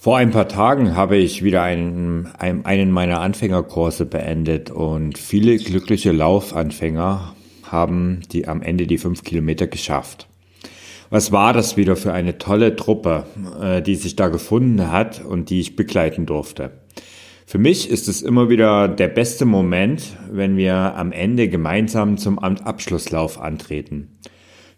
Vor ein paar Tagen habe ich wieder einen, einen meiner Anfängerkurse beendet und viele glückliche Laufanfänger haben die am Ende die fünf Kilometer geschafft. Was war das wieder für eine tolle Truppe, äh, die sich da gefunden hat und die ich begleiten durfte. Für mich ist es immer wieder der beste Moment, wenn wir am Ende gemeinsam zum Abschlusslauf antreten.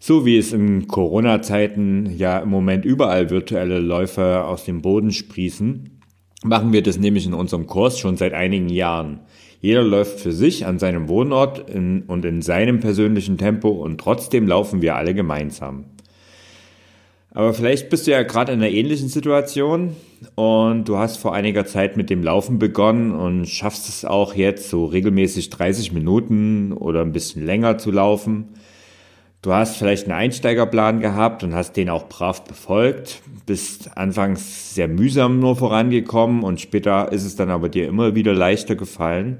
So wie es in Corona-Zeiten ja im Moment überall virtuelle Läufe aus dem Boden sprießen, machen wir das nämlich in unserem Kurs schon seit einigen Jahren. Jeder läuft für sich an seinem Wohnort in, und in seinem persönlichen Tempo und trotzdem laufen wir alle gemeinsam. Aber vielleicht bist du ja gerade in einer ähnlichen Situation und du hast vor einiger Zeit mit dem Laufen begonnen und schaffst es auch jetzt so regelmäßig 30 Minuten oder ein bisschen länger zu laufen. Du hast vielleicht einen Einsteigerplan gehabt und hast den auch brav befolgt, bist anfangs sehr mühsam nur vorangekommen und später ist es dann aber dir immer wieder leichter gefallen.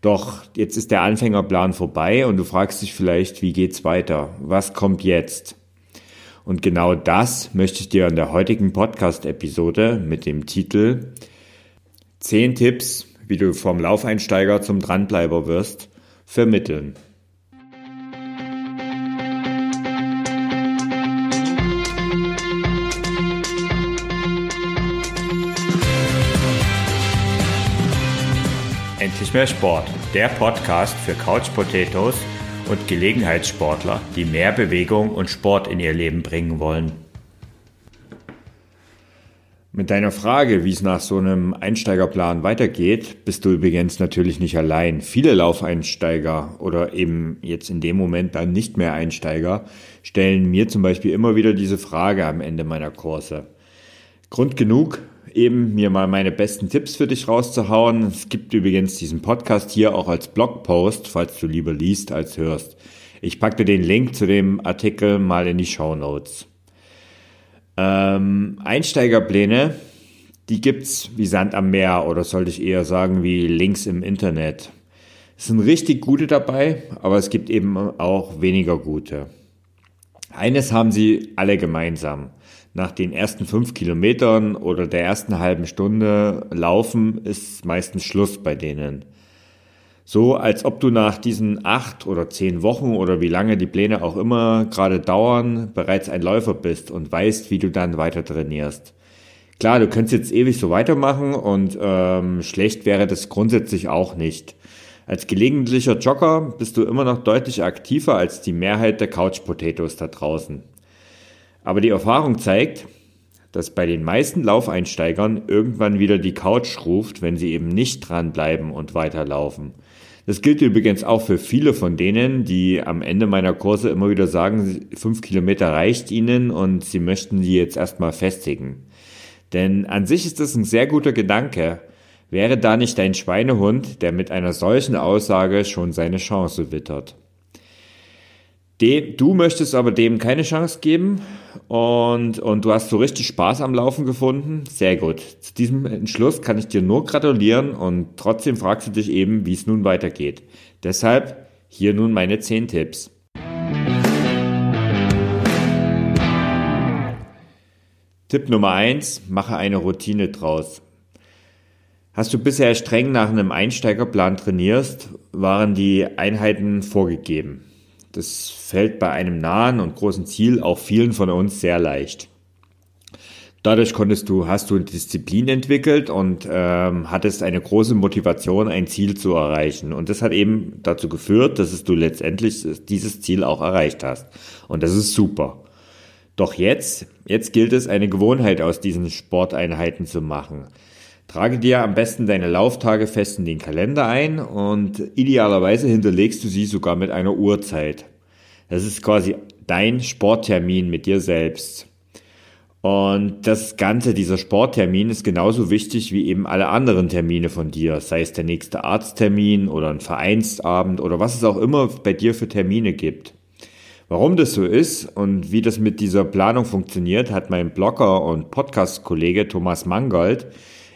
Doch jetzt ist der Anfängerplan vorbei und du fragst dich vielleicht, wie geht's weiter? Was kommt jetzt? Und genau das möchte ich dir in der heutigen Podcast-Episode mit dem Titel 10 Tipps, wie du vom Laufeinsteiger zum Dranbleiber wirst, vermitteln. Mehr Sport, der Podcast für Couch Potatoes und Gelegenheitssportler, die mehr Bewegung und Sport in ihr Leben bringen wollen. Mit deiner Frage, wie es nach so einem Einsteigerplan weitergeht, bist du übrigens natürlich nicht allein. Viele Laufeinsteiger oder eben jetzt in dem Moment dann nicht mehr Einsteiger stellen mir zum Beispiel immer wieder diese Frage am Ende meiner Kurse. Grund genug, eben mir mal meine besten Tipps für dich rauszuhauen. Es gibt übrigens diesen Podcast hier auch als Blogpost, falls du lieber liest als hörst. Ich packte den Link zu dem Artikel mal in die Show Notes. Ähm, Einsteigerpläne, die gibt's wie Sand am Meer oder sollte ich eher sagen wie Links im Internet. Es sind richtig gute dabei, aber es gibt eben auch weniger gute. Eines haben sie alle gemeinsam nach den ersten fünf Kilometern oder der ersten halben Stunde laufen ist meistens Schluss bei denen. So als ob du nach diesen acht oder zehn Wochen oder wie lange die Pläne auch immer gerade dauern, bereits ein Läufer bist und weißt, wie du dann weiter trainierst. Klar, du könntest jetzt ewig so weitermachen und ähm, schlecht wäre das grundsätzlich auch nicht. Als gelegentlicher Jogger bist du immer noch deutlich aktiver als die Mehrheit der Couch Potatoes da draußen. Aber die Erfahrung zeigt, dass bei den meisten Laufeinsteigern irgendwann wieder die Couch ruft, wenn sie eben nicht dranbleiben und weiterlaufen. Das gilt übrigens auch für viele von denen, die am Ende meiner Kurse immer wieder sagen, fünf Kilometer reicht ihnen und sie möchten die jetzt erstmal festigen. Denn an sich ist das ein sehr guter Gedanke. Wäre da nicht ein Schweinehund, der mit einer solchen Aussage schon seine Chance wittert. Dem, du möchtest aber dem keine Chance geben und, und du hast so richtig Spaß am Laufen gefunden. Sehr gut. Zu diesem Entschluss kann ich dir nur gratulieren und trotzdem fragst du dich eben, wie es nun weitergeht. Deshalb hier nun meine 10 Tipps. Tipp Nummer 1, mache eine Routine draus. Hast du bisher streng nach einem Einsteigerplan trainierst, waren die Einheiten vorgegeben. Das fällt bei einem nahen und großen Ziel auch vielen von uns sehr leicht. Dadurch konntest du, hast du Disziplin entwickelt und ähm, hattest eine große Motivation, ein Ziel zu erreichen. Und das hat eben dazu geführt, dass du letztendlich dieses Ziel auch erreicht hast. Und das ist super. Doch jetzt, jetzt gilt es, eine Gewohnheit aus diesen Sporteinheiten zu machen. Trage dir am besten deine Lauftage fest in den Kalender ein und idealerweise hinterlegst du sie sogar mit einer Uhrzeit. Das ist quasi dein Sporttermin mit dir selbst. Und das Ganze, dieser Sporttermin ist genauso wichtig wie eben alle anderen Termine von dir, sei es der nächste Arzttermin oder ein Vereinsabend oder was es auch immer bei dir für Termine gibt. Warum das so ist und wie das mit dieser Planung funktioniert, hat mein Blogger und Podcast-Kollege Thomas Mangold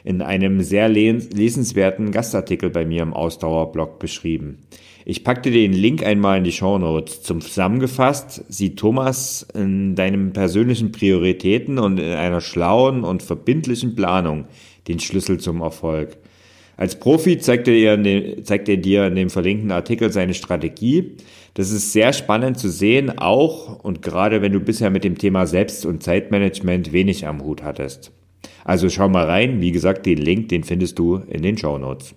in einem sehr lesenswerten Gastartikel bei mir im Ausdauerblog beschrieben. Ich packte den Link einmal in die Show Notes. Zum Zusammengefasst sieht Thomas in deinen persönlichen Prioritäten und in einer schlauen und verbindlichen Planung den Schlüssel zum Erfolg. Als Profi zeigt er, den, zeigt er dir in dem verlinkten Artikel seine Strategie. Das ist sehr spannend zu sehen, auch und gerade wenn du bisher mit dem Thema Selbst- und Zeitmanagement wenig am Hut hattest. Also schau mal rein. Wie gesagt, den Link, den findest du in den Show Notes.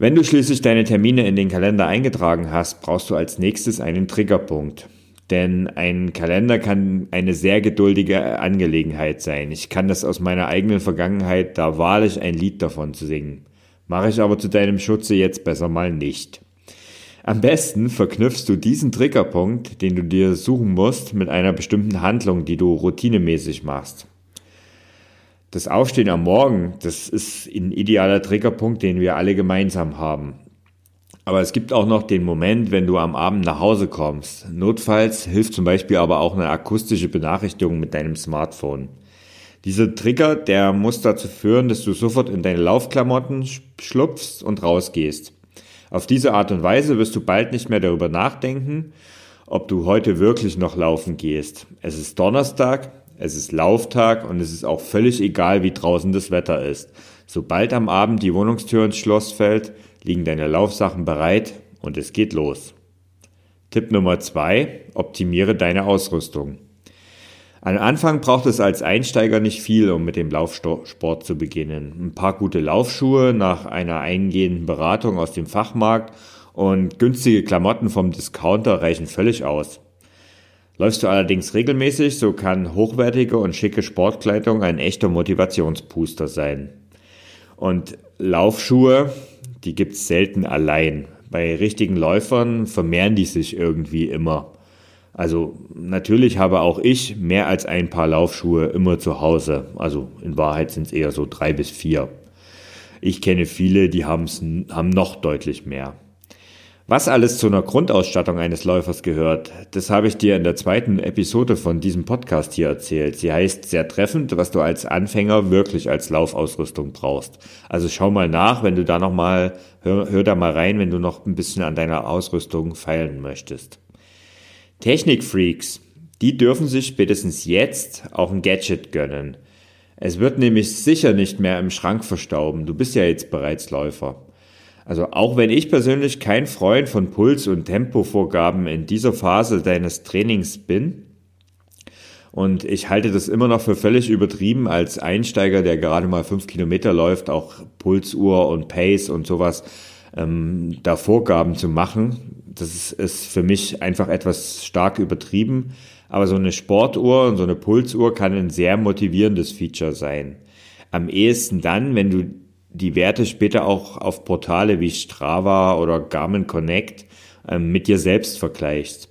Wenn du schließlich deine Termine in den Kalender eingetragen hast, brauchst du als nächstes einen Triggerpunkt. Denn ein Kalender kann eine sehr geduldige Angelegenheit sein. Ich kann das aus meiner eigenen Vergangenheit da wahrlich ein Lied davon zu singen. Mache ich aber zu deinem Schutze jetzt besser mal nicht. Am besten verknüpfst du diesen Triggerpunkt, den du dir suchen musst, mit einer bestimmten Handlung, die du routinemäßig machst. Das Aufstehen am Morgen, das ist ein idealer Triggerpunkt, den wir alle gemeinsam haben. Aber es gibt auch noch den Moment, wenn du am Abend nach Hause kommst. Notfalls hilft zum Beispiel aber auch eine akustische Benachrichtigung mit deinem Smartphone. Dieser Trigger, der muss dazu führen, dass du sofort in deine Laufklamotten schlupfst und rausgehst. Auf diese Art und Weise wirst du bald nicht mehr darüber nachdenken, ob du heute wirklich noch laufen gehst. Es ist Donnerstag, es ist Lauftag und es ist auch völlig egal, wie draußen das Wetter ist. Sobald am Abend die Wohnungstür ins Schloss fällt, liegen deine Laufsachen bereit und es geht los. Tipp Nummer zwei: Optimiere deine Ausrüstung. Am Anfang braucht es als Einsteiger nicht viel, um mit dem Laufsport zu beginnen. Ein paar gute Laufschuhe nach einer eingehenden Beratung aus dem Fachmarkt und günstige Klamotten vom Discounter reichen völlig aus. Läufst du allerdings regelmäßig, so kann hochwertige und schicke Sportkleidung ein echter Motivationsbooster sein. Und Laufschuhe, die gibt's selten allein. Bei richtigen Läufern vermehren die sich irgendwie immer. Also natürlich habe auch ich mehr als ein paar Laufschuhe immer zu Hause. Also in Wahrheit sind es eher so drei bis vier. Ich kenne viele, die haben's, haben noch deutlich mehr. Was alles zu einer Grundausstattung eines Läufers gehört, das habe ich dir in der zweiten Episode von diesem Podcast hier erzählt. Sie heißt sehr treffend, was du als Anfänger wirklich als Laufausrüstung brauchst. Also schau mal nach, wenn du da noch mal, hör, hör da mal rein, wenn du noch ein bisschen an deiner Ausrüstung feilen möchtest. Technikfreaks, die dürfen sich spätestens jetzt auch ein Gadget gönnen. Es wird nämlich sicher nicht mehr im Schrank verstauben. Du bist ja jetzt bereits Läufer. Also auch wenn ich persönlich kein Freund von Puls- und Tempovorgaben in dieser Phase deines Trainings bin, und ich halte das immer noch für völlig übertrieben als Einsteiger, der gerade mal fünf Kilometer läuft, auch Pulsuhr und Pace und sowas ähm, da Vorgaben zu machen. Das ist, ist für mich einfach etwas stark übertrieben. Aber so eine Sportuhr und so eine Pulsuhr kann ein sehr motivierendes Feature sein. Am ehesten dann, wenn du die Werte später auch auf Portale wie Strava oder Garmin Connect ähm, mit dir selbst vergleichst.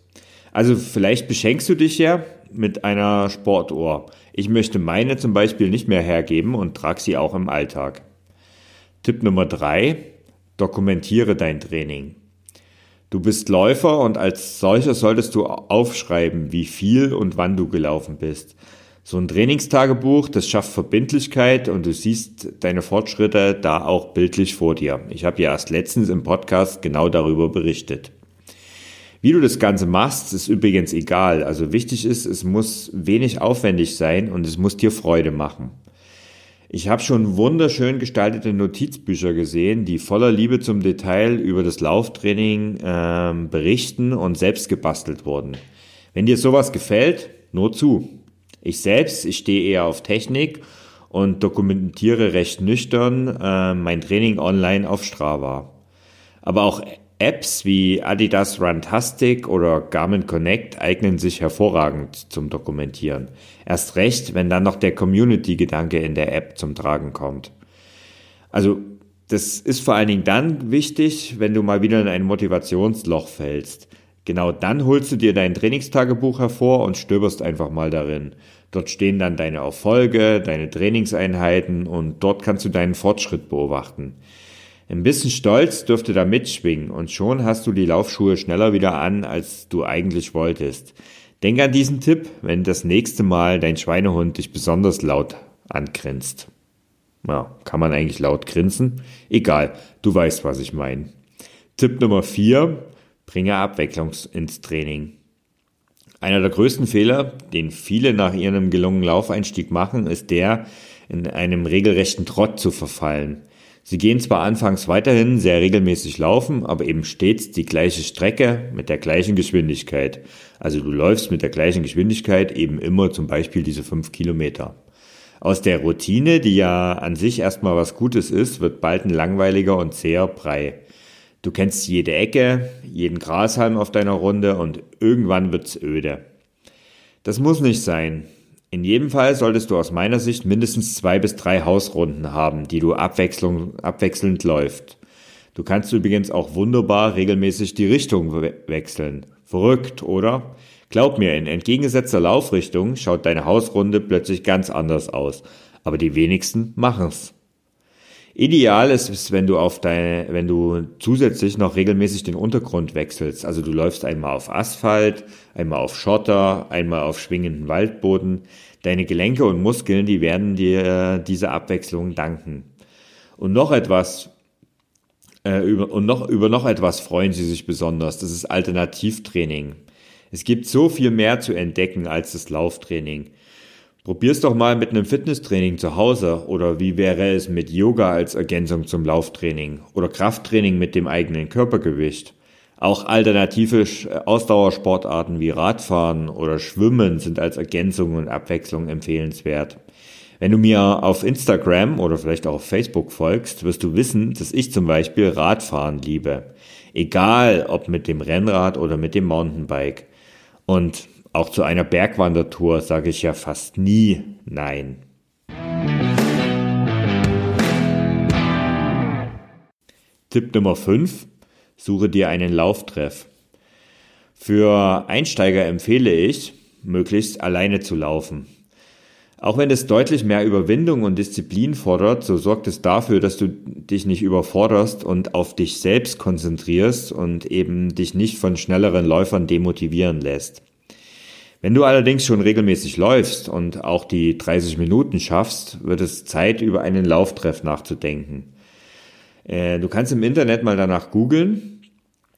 Also vielleicht beschenkst du dich ja mit einer Sportuhr. Ich möchte meine zum Beispiel nicht mehr hergeben und trage sie auch im Alltag. Tipp Nummer drei: Dokumentiere dein Training. Du bist Läufer und als solcher solltest du aufschreiben, wie viel und wann du gelaufen bist. So ein Trainingstagebuch, das schafft Verbindlichkeit und du siehst deine Fortschritte da auch bildlich vor dir. Ich habe ja erst letztens im Podcast genau darüber berichtet. Wie du das Ganze machst, ist übrigens egal. Also wichtig ist, es muss wenig aufwendig sein und es muss dir Freude machen. Ich habe schon wunderschön gestaltete Notizbücher gesehen, die voller Liebe zum Detail über das Lauftraining äh, berichten und selbst gebastelt wurden. Wenn dir sowas gefällt, nur zu. Ich selbst, ich stehe eher auf Technik und dokumentiere recht nüchtern äh, mein Training online auf Strava. Aber auch Apps wie Adidas Runtastic oder Garmin Connect eignen sich hervorragend zum Dokumentieren. Erst recht, wenn dann noch der Community-Gedanke in der App zum Tragen kommt. Also, das ist vor allen Dingen dann wichtig, wenn du mal wieder in ein Motivationsloch fällst. Genau dann holst du dir dein Trainingstagebuch hervor und stöberst einfach mal darin. Dort stehen dann deine Erfolge, deine Trainingseinheiten und dort kannst du deinen Fortschritt beobachten. Ein bisschen Stolz dürfte da mitschwingen und schon hast du die Laufschuhe schneller wieder an, als du eigentlich wolltest. Denk an diesen Tipp, wenn das nächste Mal dein Schweinehund dich besonders laut angrinst. Ja, kann man eigentlich laut grinsen? Egal, du weißt, was ich meine. Tipp Nummer 4, bringe Abwechslung ins Training. Einer der größten Fehler, den viele nach ihrem gelungenen Laufeinstieg machen, ist der, in einem regelrechten Trott zu verfallen. Sie gehen zwar anfangs weiterhin sehr regelmäßig laufen, aber eben stets die gleiche Strecke mit der gleichen Geschwindigkeit. Also du läufst mit der gleichen Geschwindigkeit eben immer zum Beispiel diese fünf Kilometer. Aus der Routine, die ja an sich erstmal was Gutes ist, wird bald ein langweiliger und zäher Brei. Du kennst jede Ecke, jeden Grashalm auf deiner Runde und irgendwann wird's öde. Das muss nicht sein. In jedem Fall solltest du aus meiner Sicht mindestens zwei bis drei Hausrunden haben, die du abwechselnd läuft. Du kannst übrigens auch wunderbar regelmäßig die Richtung we wechseln. Verrückt, oder? Glaub mir, in entgegengesetzter Laufrichtung schaut deine Hausrunde plötzlich ganz anders aus. Aber die wenigsten machen's. Ideal ist es, wenn du auf deine, wenn du zusätzlich noch regelmäßig den Untergrund wechselst. Also du läufst einmal auf Asphalt, einmal auf Schotter, einmal auf schwingenden Waldboden. Deine Gelenke und Muskeln, die werden dir diese Abwechslung danken. Und noch etwas, äh, über, und noch, über noch etwas freuen sie sich besonders. Das ist Alternativtraining. Es gibt so viel mehr zu entdecken als das Lauftraining. Probier's doch mal mit einem Fitnesstraining zu Hause oder wie wäre es mit Yoga als Ergänzung zum Lauftraining oder Krafttraining mit dem eigenen Körpergewicht. Auch alternative Ausdauersportarten wie Radfahren oder Schwimmen sind als Ergänzung und Abwechslung empfehlenswert. Wenn du mir auf Instagram oder vielleicht auch auf Facebook folgst, wirst du wissen, dass ich zum Beispiel Radfahren liebe. Egal ob mit dem Rennrad oder mit dem Mountainbike. Und auch zu einer Bergwandertour sage ich ja fast nie Nein. Tipp Nummer 5. Suche dir einen Lauftreff. Für Einsteiger empfehle ich, möglichst alleine zu laufen. Auch wenn es deutlich mehr Überwindung und Disziplin fordert, so sorgt es dafür, dass du dich nicht überforderst und auf dich selbst konzentrierst und eben dich nicht von schnelleren Läufern demotivieren lässt. Wenn du allerdings schon regelmäßig läufst und auch die 30 Minuten schaffst, wird es Zeit, über einen Lauftreff nachzudenken. Äh, du kannst im Internet mal danach googeln.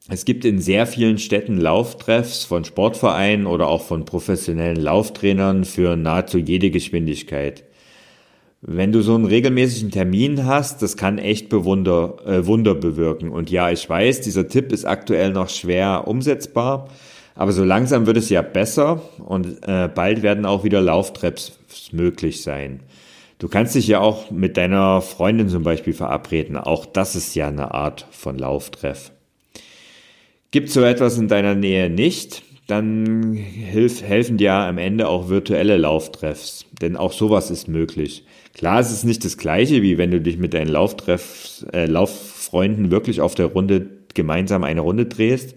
Es gibt in sehr vielen Städten Lauftreffs von Sportvereinen oder auch von professionellen Lauftrainern für nahezu jede Geschwindigkeit. Wenn du so einen regelmäßigen Termin hast, das kann echt Bewunder, äh, Wunder bewirken. Und ja, ich weiß, dieser Tipp ist aktuell noch schwer umsetzbar. Aber so langsam wird es ja besser und äh, bald werden auch wieder Lauftreffs möglich sein. Du kannst dich ja auch mit deiner Freundin zum Beispiel verabreden. Auch das ist ja eine Art von Lauftreff. Gibt so etwas in deiner Nähe nicht, dann hilf, helfen dir am Ende auch virtuelle Lauftreffs. Denn auch sowas ist möglich. Klar, es ist nicht das gleiche, wie wenn du dich mit deinen Lauftreffs, äh, Lauffreunden wirklich auf der Runde gemeinsam eine Runde drehst.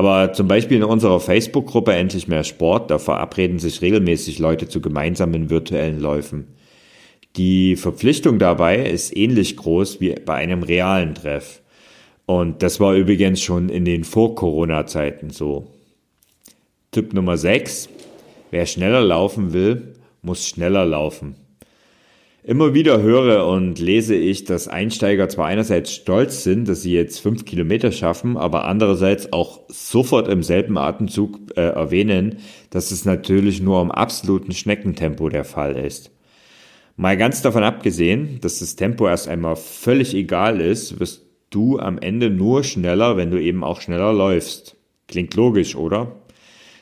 Aber zum Beispiel in unserer Facebook-Gruppe Endlich mehr Sport, da verabreden sich regelmäßig Leute zu gemeinsamen virtuellen Läufen. Die Verpflichtung dabei ist ähnlich groß wie bei einem realen Treff. Und das war übrigens schon in den Vor-Corona-Zeiten so. Tipp Nummer 6. Wer schneller laufen will, muss schneller laufen. Immer wieder höre und lese ich, dass Einsteiger zwar einerseits stolz sind, dass sie jetzt fünf Kilometer schaffen, aber andererseits auch sofort im selben Atemzug äh, erwähnen, dass es natürlich nur im absoluten Schneckentempo der Fall ist. Mal ganz davon abgesehen, dass das Tempo erst einmal völlig egal ist, wirst du am Ende nur schneller, wenn du eben auch schneller läufst. Klingt logisch, oder?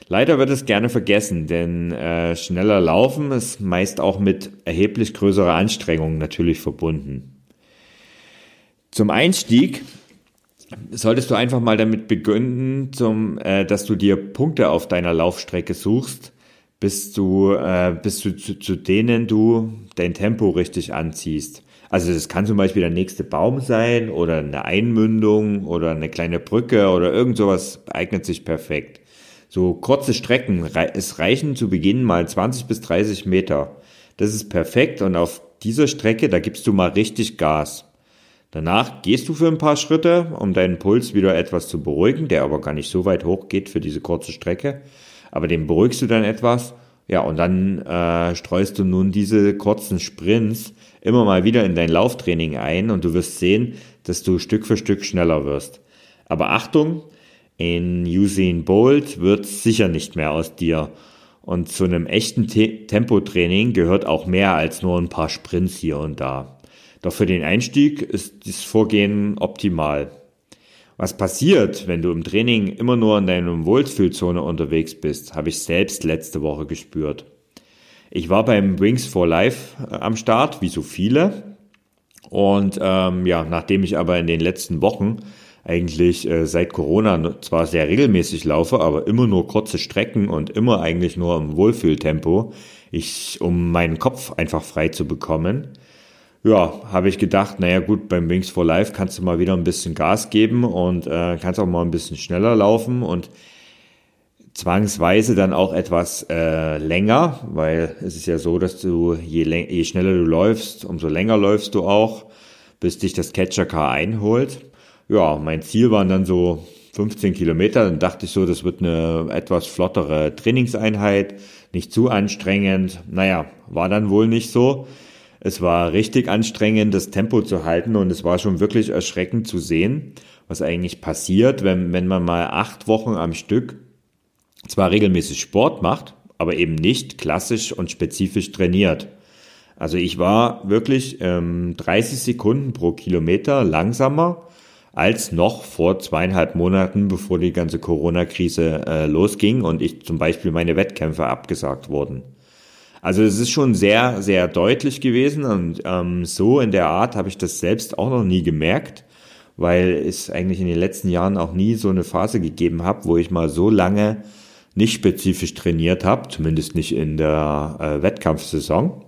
Leider wird es gerne vergessen, denn äh, schneller Laufen ist meist auch mit erheblich größerer Anstrengung natürlich verbunden. Zum Einstieg solltest du einfach mal damit beginnen, zum, äh, dass du dir Punkte auf deiner Laufstrecke suchst, bis du, äh, bis du zu, zu denen du dein Tempo richtig anziehst. Also das kann zum Beispiel der nächste Baum sein oder eine Einmündung oder eine kleine Brücke oder irgend sowas eignet sich perfekt. So kurze Strecken, es reichen zu Beginn mal 20 bis 30 Meter. Das ist perfekt und auf dieser Strecke, da gibst du mal richtig Gas. Danach gehst du für ein paar Schritte, um deinen Puls wieder etwas zu beruhigen, der aber gar nicht so weit hoch geht für diese kurze Strecke. Aber den beruhigst du dann etwas. Ja, und dann äh, streust du nun diese kurzen Sprints immer mal wieder in dein Lauftraining ein und du wirst sehen, dass du Stück für Stück schneller wirst. Aber Achtung, in Usain Bolt wird sicher nicht mehr aus dir. Und zu einem echten Te Tempotraining gehört auch mehr als nur ein paar Sprints hier und da. Doch für den Einstieg ist dieses Vorgehen optimal. Was passiert, wenn du im Training immer nur in deiner Wohlfühlzone unterwegs bist, habe ich selbst letzte Woche gespürt. Ich war beim Wings for Life äh, am Start, wie so viele. Und ähm, ja, nachdem ich aber in den letzten Wochen eigentlich äh, seit Corona zwar sehr regelmäßig laufe, aber immer nur kurze Strecken und immer eigentlich nur im Wohlfühltempo, ich, um meinen Kopf einfach frei zu bekommen, ja, habe ich gedacht, naja gut, beim Wings for Life kannst du mal wieder ein bisschen Gas geben und äh, kannst auch mal ein bisschen schneller laufen und zwangsweise dann auch etwas äh, länger, weil es ist ja so, dass du je, je schneller du läufst, umso länger läufst du auch, bis dich das Catcher Car einholt. Ja, mein Ziel waren dann so 15 Kilometer. Dann dachte ich so, das wird eine etwas flottere Trainingseinheit, nicht zu anstrengend. Naja, war dann wohl nicht so. Es war richtig anstrengend, das Tempo zu halten und es war schon wirklich erschreckend zu sehen, was eigentlich passiert, wenn, wenn man mal acht Wochen am Stück zwar regelmäßig Sport macht, aber eben nicht klassisch und spezifisch trainiert. Also ich war wirklich ähm, 30 Sekunden pro Kilometer langsamer als noch vor zweieinhalb Monaten, bevor die ganze Corona-Krise äh, losging und ich zum Beispiel meine Wettkämpfe abgesagt wurden. Also es ist schon sehr, sehr deutlich gewesen und ähm, so in der Art habe ich das selbst auch noch nie gemerkt, weil es eigentlich in den letzten Jahren auch nie so eine Phase gegeben habe, wo ich mal so lange nicht spezifisch trainiert habe, zumindest nicht in der äh, Wettkampfsaison,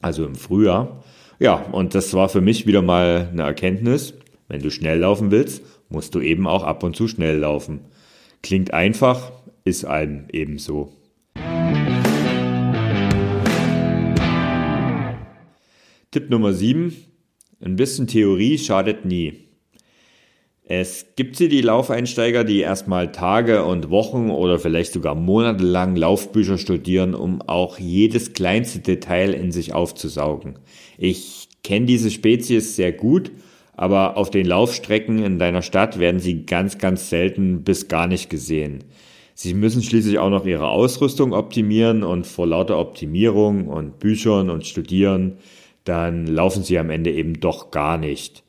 also im Frühjahr. Ja, und das war für mich wieder mal eine Erkenntnis. Wenn du schnell laufen willst, musst du eben auch ab und zu schnell laufen. Klingt einfach, ist einem ebenso. Tipp Nummer 7. Ein bisschen Theorie schadet nie. Es gibt hier die Laufeinsteiger, die erstmal Tage und Wochen oder vielleicht sogar monatelang Laufbücher studieren, um auch jedes kleinste Detail in sich aufzusaugen. Ich kenne diese Spezies sehr gut, aber auf den Laufstrecken in deiner Stadt werden sie ganz, ganz selten bis gar nicht gesehen. Sie müssen schließlich auch noch ihre Ausrüstung optimieren und vor lauter Optimierung und Büchern und Studieren dann laufen sie am Ende eben doch gar nicht.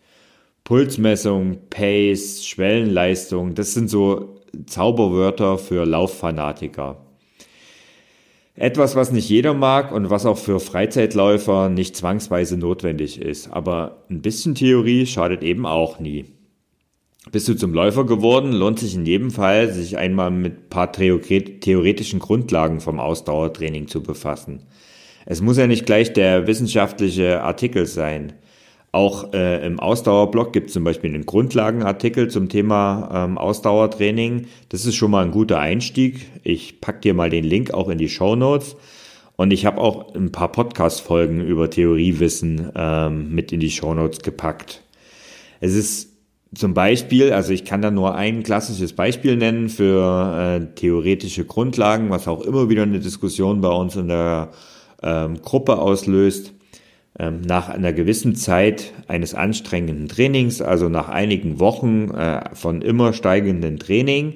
Pulsmessung, Pace, Schwellenleistung, das sind so Zauberwörter für Lauffanatiker. Etwas, was nicht jeder mag und was auch für Freizeitläufer nicht zwangsweise notwendig ist. Aber ein bisschen Theorie schadet eben auch nie. Bist du zum Läufer geworden, lohnt sich in jedem Fall, sich einmal mit paar theoretischen Grundlagen vom Ausdauertraining zu befassen. Es muss ja nicht gleich der wissenschaftliche Artikel sein. Auch äh, im Ausdauerblog gibt es zum Beispiel einen Grundlagenartikel zum Thema ähm, Ausdauertraining. Das ist schon mal ein guter Einstieg. Ich pack dir mal den Link auch in die Show Notes. Und ich habe auch ein paar Podcast-Folgen über Theoriewissen ähm, mit in die Show Notes gepackt. Es ist zum Beispiel, also ich kann da nur ein klassisches Beispiel nennen für äh, theoretische Grundlagen, was auch immer wieder eine Diskussion bei uns in der ähm, Gruppe auslöst. Ähm, nach einer gewissen Zeit eines anstrengenden Trainings, also nach einigen Wochen äh, von immer steigenden Training,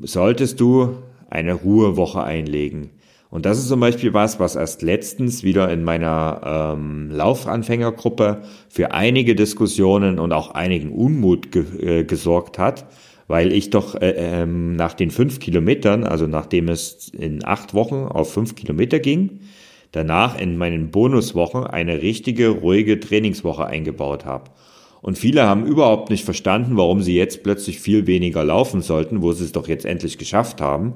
solltest du eine Ruhewoche einlegen. Und das ist zum Beispiel was, was erst letztens wieder in meiner ähm, Laufanfängergruppe für einige Diskussionen und auch einigen Unmut ge äh, gesorgt hat, weil ich doch äh, ähm, nach den fünf Kilometern, also nachdem es in acht Wochen auf fünf Kilometer ging, danach in meinen Bonuswochen eine richtige, ruhige Trainingswoche eingebaut habe. Und viele haben überhaupt nicht verstanden, warum sie jetzt plötzlich viel weniger laufen sollten, wo sie es doch jetzt endlich geschafft haben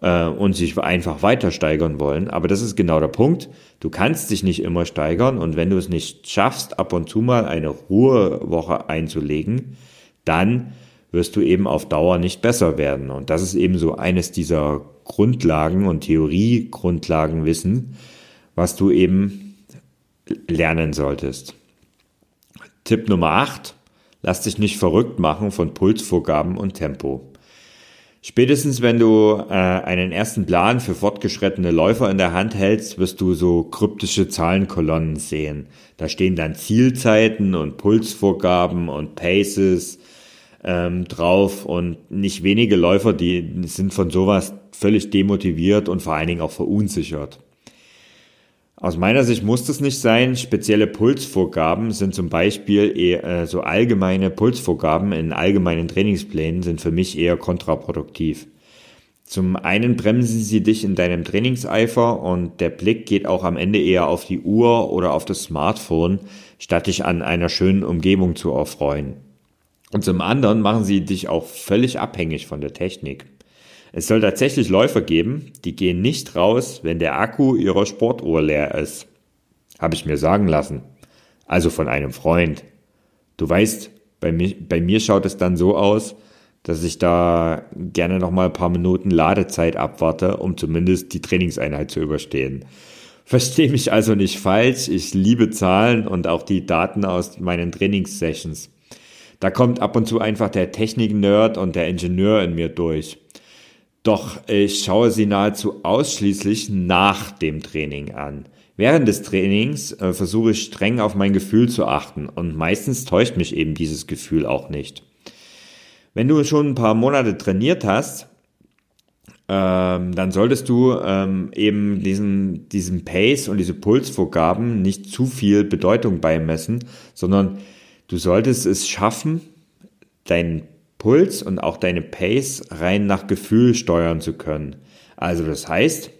äh, und sich einfach weiter steigern wollen. Aber das ist genau der Punkt. Du kannst dich nicht immer steigern und wenn du es nicht schaffst, ab und zu mal eine Ruhewoche einzulegen, dann wirst du eben auf Dauer nicht besser werden. Und das ist eben so eines dieser Grundlagen und Theoriegrundlagenwissen, was du eben lernen solltest. Tipp Nummer 8. Lass dich nicht verrückt machen von Pulsvorgaben und Tempo. Spätestens wenn du äh, einen ersten Plan für fortgeschrittene Läufer in der Hand hältst, wirst du so kryptische Zahlenkolonnen sehen. Da stehen dann Zielzeiten und Pulsvorgaben und Paces. ähm, drauf und nicht wenige Läufer, die sind von sowas völlig demotiviert und vor allen Dingen auch verunsichert. Aus meiner Sicht muss das nicht sein. Spezielle Pulsvorgaben sind zum Beispiel eher, äh, so allgemeine Pulsvorgaben in allgemeinen Trainingsplänen sind für mich eher kontraproduktiv. Zum einen bremsen sie dich in deinem Trainingseifer und der Blick geht auch am Ende eher auf die Uhr oder auf das Smartphone, statt dich an einer schönen Umgebung zu erfreuen. Und zum anderen machen sie dich auch völlig abhängig von der Technik. Es soll tatsächlich Läufer geben, die gehen nicht raus, wenn der Akku ihrer Sportuhr leer ist. Habe ich mir sagen lassen. Also von einem Freund. Du weißt, bei mir, bei mir schaut es dann so aus, dass ich da gerne noch mal ein paar Minuten Ladezeit abwarte, um zumindest die Trainingseinheit zu überstehen. Verstehe mich also nicht falsch, ich liebe Zahlen und auch die Daten aus meinen Trainingssessions. Da kommt ab und zu einfach der Technik-Nerd und der Ingenieur in mir durch. Doch ich schaue sie nahezu ausschließlich nach dem Training an. Während des Trainings äh, versuche ich streng auf mein Gefühl zu achten und meistens täuscht mich eben dieses Gefühl auch nicht. Wenn du schon ein paar Monate trainiert hast, ähm, dann solltest du ähm, eben diesen, diesen Pace und diese Pulsvorgaben nicht zu viel Bedeutung beimessen, sondern du solltest es schaffen, deinen Puls und auch deine Pace rein nach Gefühl steuern zu können. Also das heißt,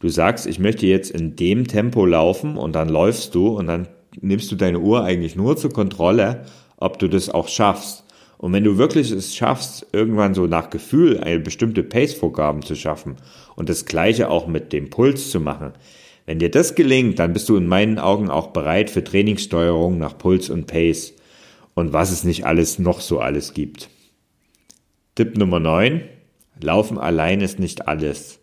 du sagst, ich möchte jetzt in dem Tempo laufen und dann läufst du und dann nimmst du deine Uhr eigentlich nur zur Kontrolle, ob du das auch schaffst. Und wenn du wirklich es schaffst, irgendwann so nach Gefühl eine bestimmte Pace-Vorgaben zu schaffen und das gleiche auch mit dem Puls zu machen, wenn dir das gelingt, dann bist du in meinen Augen auch bereit für Trainingssteuerung nach Puls und Pace und was es nicht alles noch so alles gibt. Tipp Nummer 9. Laufen allein ist nicht alles.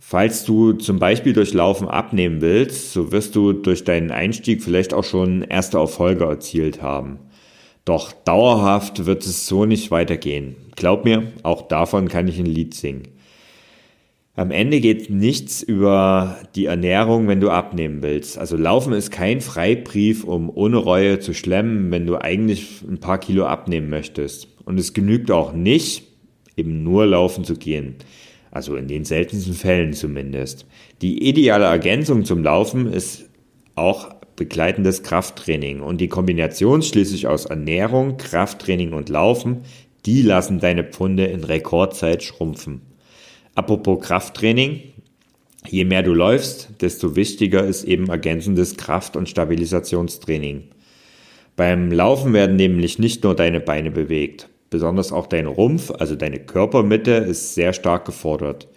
Falls du zum Beispiel durch Laufen abnehmen willst, so wirst du durch deinen Einstieg vielleicht auch schon erste Erfolge erzielt haben. Doch dauerhaft wird es so nicht weitergehen. Glaub mir, auch davon kann ich ein Lied singen. Am Ende geht nichts über die Ernährung, wenn du abnehmen willst. Also Laufen ist kein Freibrief, um ohne Reue zu schlemmen, wenn du eigentlich ein paar Kilo abnehmen möchtest. Und es genügt auch nicht, eben nur laufen zu gehen. Also in den seltensten Fällen zumindest. Die ideale Ergänzung zum Laufen ist auch begleitendes Krafttraining. Und die Kombination schließlich aus Ernährung, Krafttraining und Laufen, die lassen deine Pfunde in Rekordzeit schrumpfen. Apropos Krafttraining, je mehr du läufst, desto wichtiger ist eben ergänzendes Kraft- und Stabilisationstraining. Beim Laufen werden nämlich nicht nur deine Beine bewegt. Besonders auch dein Rumpf, also deine Körpermitte, ist sehr stark gefordert.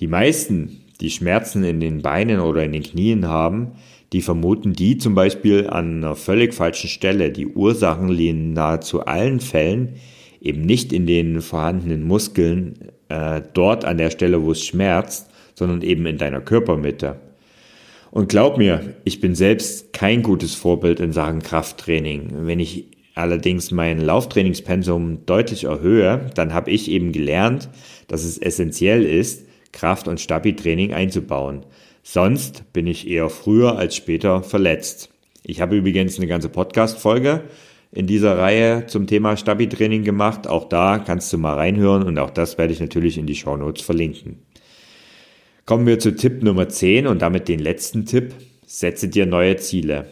Die meisten, die Schmerzen in den Beinen oder in den Knien haben, die vermuten die zum Beispiel an einer völlig falschen Stelle. Die Ursachen liegen nahezu allen Fällen eben nicht in den vorhandenen Muskeln, äh, dort an der Stelle, wo es schmerzt, sondern eben in deiner Körpermitte. Und glaub mir, ich bin selbst kein gutes Vorbild in Sachen Krafttraining. Wenn ich allerdings mein Lauftrainingspensum deutlich erhöhe, dann habe ich eben gelernt, dass es essentiell ist, Kraft- und Stabi-Training einzubauen. Sonst bin ich eher früher als später verletzt. Ich habe übrigens eine ganze Podcast-Folge in dieser Reihe zum Thema Stabi-Training gemacht. Auch da kannst du mal reinhören und auch das werde ich natürlich in die Show Notes verlinken. Kommen wir zu Tipp Nummer 10 und damit den letzten Tipp. Setze dir neue Ziele.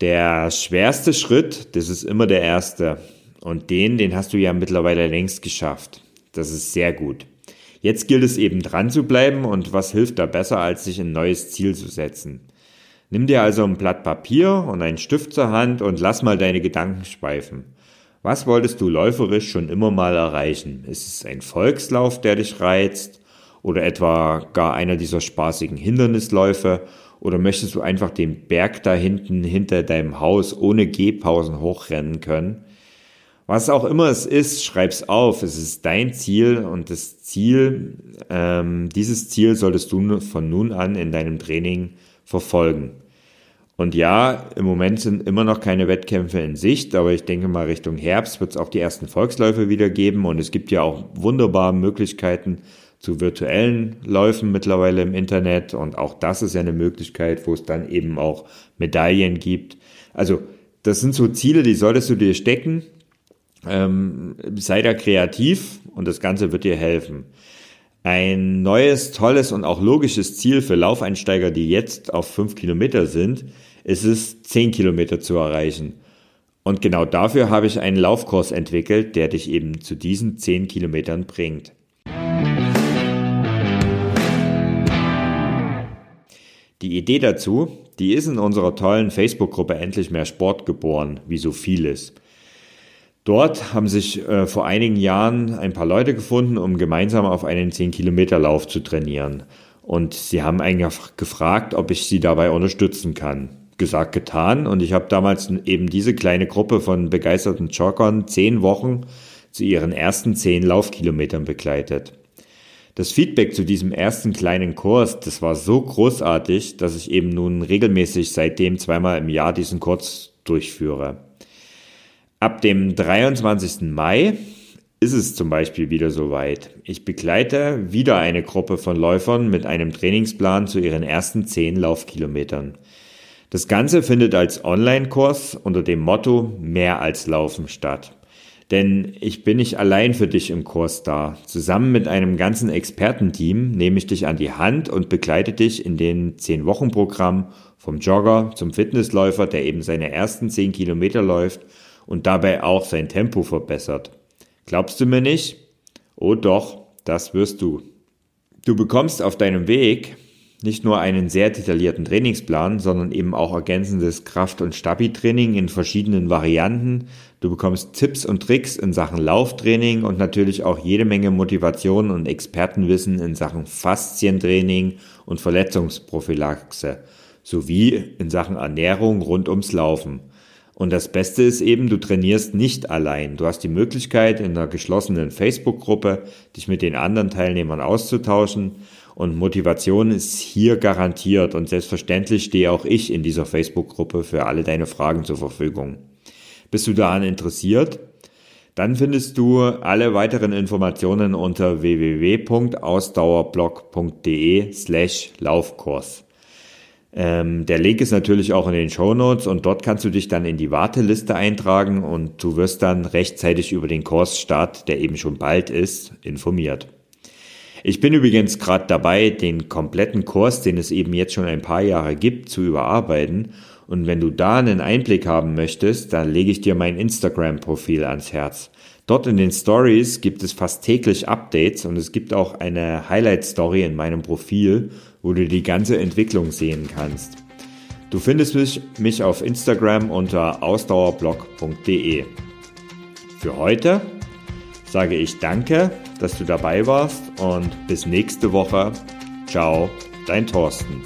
Der schwerste Schritt, das ist immer der erste. Und den, den hast du ja mittlerweile längst geschafft. Das ist sehr gut. Jetzt gilt es eben dran zu bleiben und was hilft da besser, als sich ein neues Ziel zu setzen. Nimm dir also ein Blatt Papier und einen Stift zur Hand und lass mal deine Gedanken schweifen. Was wolltest du läuferisch schon immer mal erreichen? Ist es ein Volkslauf, der dich reizt? Oder etwa gar einer dieser spaßigen Hindernisläufe? Oder möchtest du einfach den Berg da hinten hinter deinem Haus ohne Gehpausen hochrennen können? Was auch immer es ist, schreib's auf. Es ist dein Ziel und das Ziel, ähm, dieses Ziel solltest du von nun an in deinem Training verfolgen. Und ja, im Moment sind immer noch keine Wettkämpfe in Sicht, aber ich denke mal Richtung Herbst wird es auch die ersten Volksläufe wieder geben und es gibt ja auch wunderbare Möglichkeiten, zu virtuellen Läufen mittlerweile im Internet und auch das ist ja eine Möglichkeit, wo es dann eben auch Medaillen gibt. Also das sind so Ziele, die solltest du dir stecken Ähm, sei da kreativ und das Ganze wird dir helfen. Ein neues, tolles und auch logisches Ziel für Laufeinsteiger, die jetzt auf fünf Kilometer sind, ist es, zehn Kilometer zu erreichen. Und genau dafür habe ich einen Laufkurs entwickelt, der dich eben zu diesen zehn Kilometern bringt. Die Idee dazu, die ist in unserer tollen Facebook-Gruppe Endlich mehr Sport geboren, wie so vieles. Dort haben sich äh, vor einigen Jahren ein paar Leute gefunden, um gemeinsam auf einen 10-Kilometer-Lauf zu trainieren. Und sie haben einfach gefragt, ob ich sie dabei unterstützen kann. Gesagt, getan. Und ich habe damals eben diese kleine Gruppe von begeisterten Joggern zehn Wochen zu ihren ersten zehn Laufkilometern begleitet. Das Feedback zu diesem ersten kleinen Kurs, das war so großartig, dass ich eben nun regelmäßig seitdem zweimal im Jahr diesen Kurs durchführe. Ab dem 23. Mai ist es zum Beispiel wieder soweit. Ich begleite wieder eine Gruppe von Läufern mit einem Trainingsplan zu ihren ersten 10 Laufkilometern. Das Ganze findet als Online-Kurs unter dem Motto Mehr als Laufen statt. Denn ich bin nicht allein für dich im Kurs da. Zusammen mit einem ganzen Expertenteam nehme ich dich an die Hand und begleite dich in den 10-Wochen-Programm vom Jogger zum Fitnessläufer, der eben seine ersten 10 Kilometer läuft und dabei auch sein Tempo verbessert. Glaubst du mir nicht? Oh doch, das wirst du. Du bekommst auf deinem Weg nicht nur einen sehr detaillierten Trainingsplan, sondern eben auch ergänzendes Kraft- und Stabi-Training in verschiedenen Varianten. Du bekommst Tipps und Tricks in Sachen Lauftraining und natürlich auch jede Menge Motivation und Expertenwissen in Sachen Faszientraining und Verletzungsprophylaxe sowie in Sachen Ernährung rund ums Laufen. Und das Beste ist eben, du trainierst nicht allein. Du hast die Möglichkeit, in einer geschlossenen Facebook-Gruppe dich mit den anderen Teilnehmern auszutauschen. Und Motivation ist hier garantiert. Und selbstverständlich stehe auch ich in dieser Facebook-Gruppe für alle deine Fragen zur Verfügung. Bist du daran interessiert? Dann findest du alle weiteren Informationen unter www.ausdauerblog.de slash Laufkurs. Ähm, der Link ist natürlich auch in den Show Notes und dort kannst du dich dann in die Warteliste eintragen und du wirst dann rechtzeitig über den Kursstart, der eben schon bald ist, informiert. Ich bin übrigens gerade dabei, den kompletten Kurs, den es eben jetzt schon ein paar Jahre gibt, zu überarbeiten. Und wenn du da einen Einblick haben möchtest, dann lege ich dir mein Instagram-Profil ans Herz. Dort in den Stories gibt es fast täglich Updates und es gibt auch eine Highlight-Story in meinem Profil, wo du die ganze Entwicklung sehen kannst. Du findest mich, mich auf Instagram unter ausdauerblog.de. Für heute sage ich danke, dass du dabei warst und bis nächste Woche. Ciao, dein Thorsten.